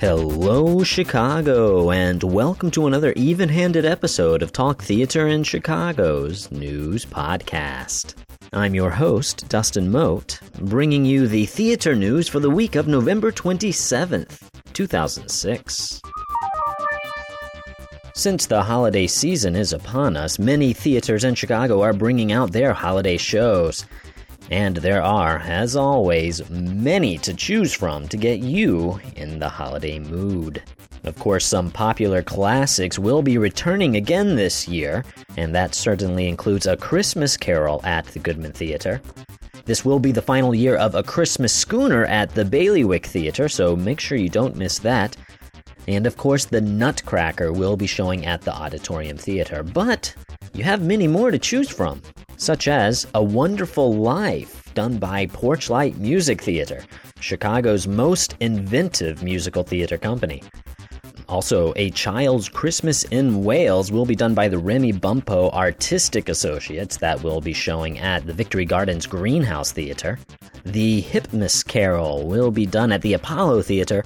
Hello, Chicago, and welcome to another even handed episode of Talk Theater in Chicago's news podcast. I'm your host, Dustin Moat, bringing you the theater news for the week of November 27th, 2006. Since the holiday season is upon us, many theaters in Chicago are bringing out their holiday shows. And there are, as always, many to choose from to get you in the holiday mood. Of course, some popular classics will be returning again this year, and that certainly includes A Christmas Carol at the Goodman Theater. This will be the final year of A Christmas Schooner at the Bailiwick Theater, so make sure you don't miss that. And of course, The Nutcracker will be showing at the Auditorium Theater, but you have many more to choose from, such as A Wonderful Life, done by Porchlight Music Theater, Chicago's most inventive musical theater company. Also, A Child's Christmas in Wales will be done by the Remy Bumppo Artistic Associates that will be showing at the Victory Gardens Greenhouse Theater. The Hipmas Carol will be done at the Apollo Theater,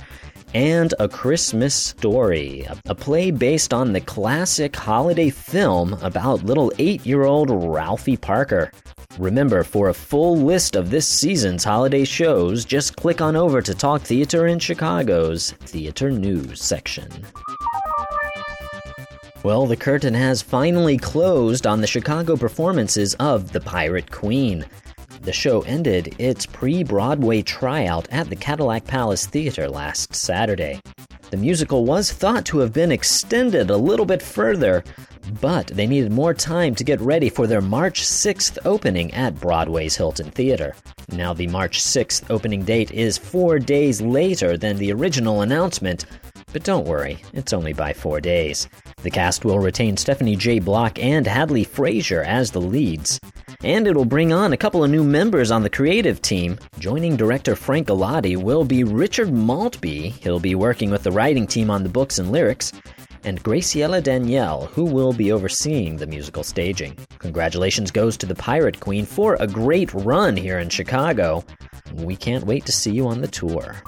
and A Christmas Story, a play based on the classic holiday film about little eight year old Ralphie Parker. Remember, for a full list of this season's holiday shows, just click on over to Talk Theater in Chicago's Theater News section. Well, the curtain has finally closed on the Chicago performances of The Pirate Queen. The show ended its pre Broadway tryout at the Cadillac Palace Theater last Saturday. The musical was thought to have been extended a little bit further, but they needed more time to get ready for their March 6th opening at Broadway's Hilton Theater. Now, the March 6th opening date is four days later than the original announcement, but don't worry, it's only by four days. The cast will retain Stephanie J. Block and Hadley Fraser as the leads. And it'll bring on a couple of new members on the creative team. Joining director Frank Galati will be Richard Maltby. He'll be working with the writing team on the books and lyrics. And Graciela Daniele, who will be overseeing the musical staging. Congratulations goes to the Pirate Queen for a great run here in Chicago. We can't wait to see you on the tour.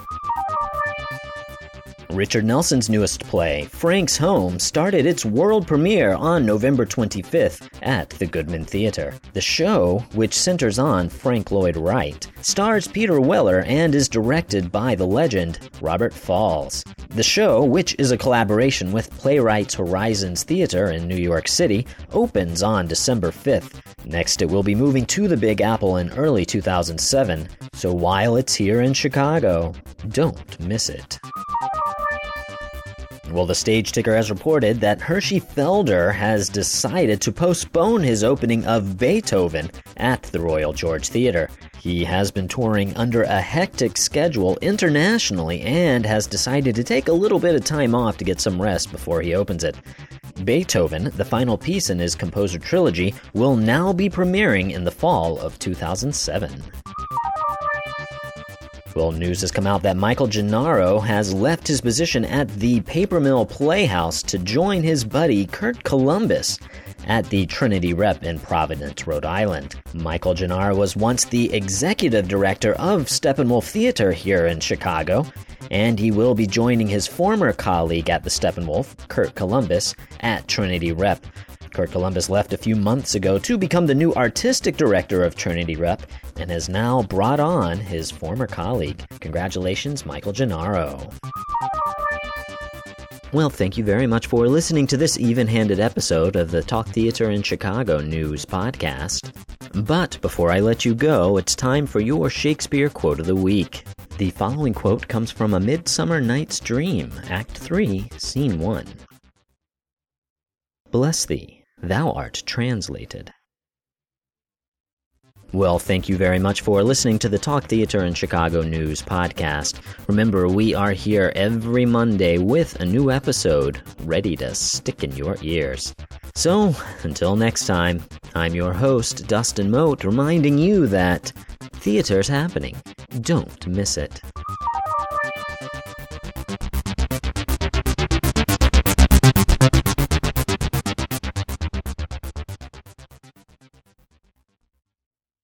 Richard Nelson's newest play, Frank's Home, started its world premiere on November 25th at the Goodman Theater. The show, which centers on Frank Lloyd Wright, stars Peter Weller and is directed by the legend Robert Falls. The show, which is a collaboration with Playwrights Horizons Theater in New York City, opens on December 5th. Next, it will be moving to the Big Apple in early 2007, so while it's here in Chicago, don't miss it. Well, the stage ticker has reported that Hershey Felder has decided to postpone his opening of Beethoven at the Royal George Theatre. He has been touring under a hectic schedule internationally and has decided to take a little bit of time off to get some rest before he opens it. Beethoven, the final piece in his composer trilogy, will now be premiering in the fall of 2007. Well, news has come out that Michael Gennaro has left his position at the Paper Mill Playhouse to join his buddy Curt Columbus at the Trinity Rep in Providence, Rhode Island. Michael Gennaro was once the executive director of Steppenwolf Theater here in Chicago, and he will be joining his former colleague at the Steppenwolf, Curt Columbus, at Trinity Rep. Curt Columbus left a few months ago to become the new artistic director of Trinity Rep and has now brought on his former colleague. Congratulations, Michael Gennaro. Well, thank you very much for listening to this even handed episode of the Talk Theater in Chicago News podcast. But before I let you go, it's time for your Shakespeare quote of the week. The following quote comes from A Midsummer Night's Dream, Act 3, Scene 1. Bless thee, Thou art translated. Well, thank you very much for listening to the Talk Theater in Chicago News podcast. Remember, we are here every Monday with a new episode ready to stick in your ears. So, until next time, I'm your host, Dustin Moat, reminding you that theater's happening. Don't miss it.